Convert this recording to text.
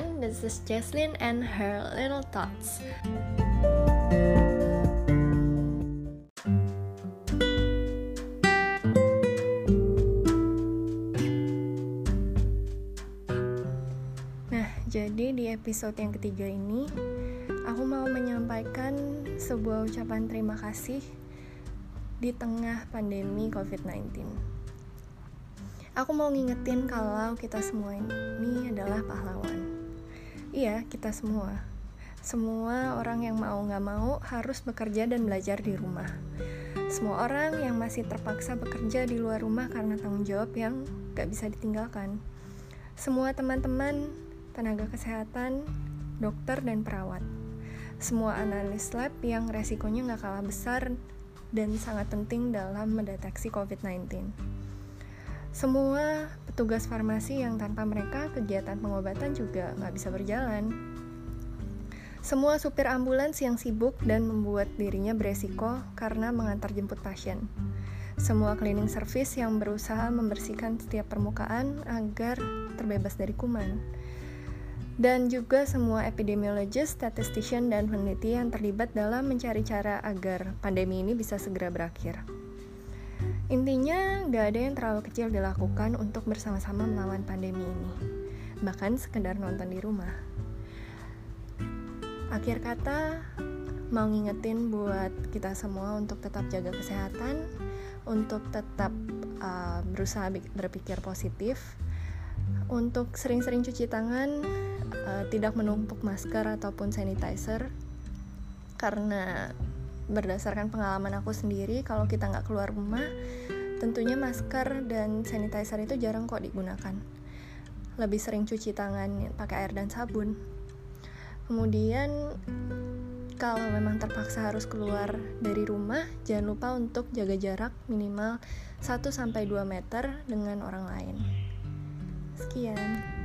everyone. This is Jesslyn and her little thoughts. Nah, jadi di episode yang ketiga ini, aku mau menyampaikan sebuah ucapan terima kasih di tengah pandemi COVID-19. Aku mau ngingetin kalau kita semua ini adalah pahlawan. Iya, kita semua. Semua orang yang mau nggak mau harus bekerja dan belajar di rumah. Semua orang yang masih terpaksa bekerja di luar rumah karena tanggung jawab yang gak bisa ditinggalkan. Semua teman-teman, tenaga kesehatan, dokter, dan perawat. Semua analis lab yang resikonya gak kalah besar dan sangat penting dalam mendeteksi COVID-19. Semua petugas farmasi yang tanpa mereka kegiatan pengobatan juga nggak bisa berjalan. Semua supir ambulans yang sibuk dan membuat dirinya beresiko karena mengantar jemput pasien. Semua cleaning service yang berusaha membersihkan setiap permukaan agar terbebas dari kuman dan juga semua epidemiologis, statistician, dan peneliti yang terlibat dalam mencari cara agar pandemi ini bisa segera berakhir. Intinya, gak ada yang terlalu kecil dilakukan untuk bersama-sama melawan pandemi ini, bahkan sekedar nonton di rumah. Akhir kata, mau ngingetin buat kita semua untuk tetap jaga kesehatan, untuk tetap uh, berusaha berpikir positif, untuk sering-sering cuci tangan, uh, tidak menumpuk masker ataupun sanitizer, karena berdasarkan pengalaman aku sendiri, kalau kita nggak keluar rumah, tentunya masker dan sanitizer itu jarang kok digunakan. Lebih sering cuci tangan pakai air dan sabun. Kemudian kalau memang terpaksa harus keluar dari rumah, jangan lupa untuk jaga jarak minimal 1-2 meter dengan orang lain. Sekian.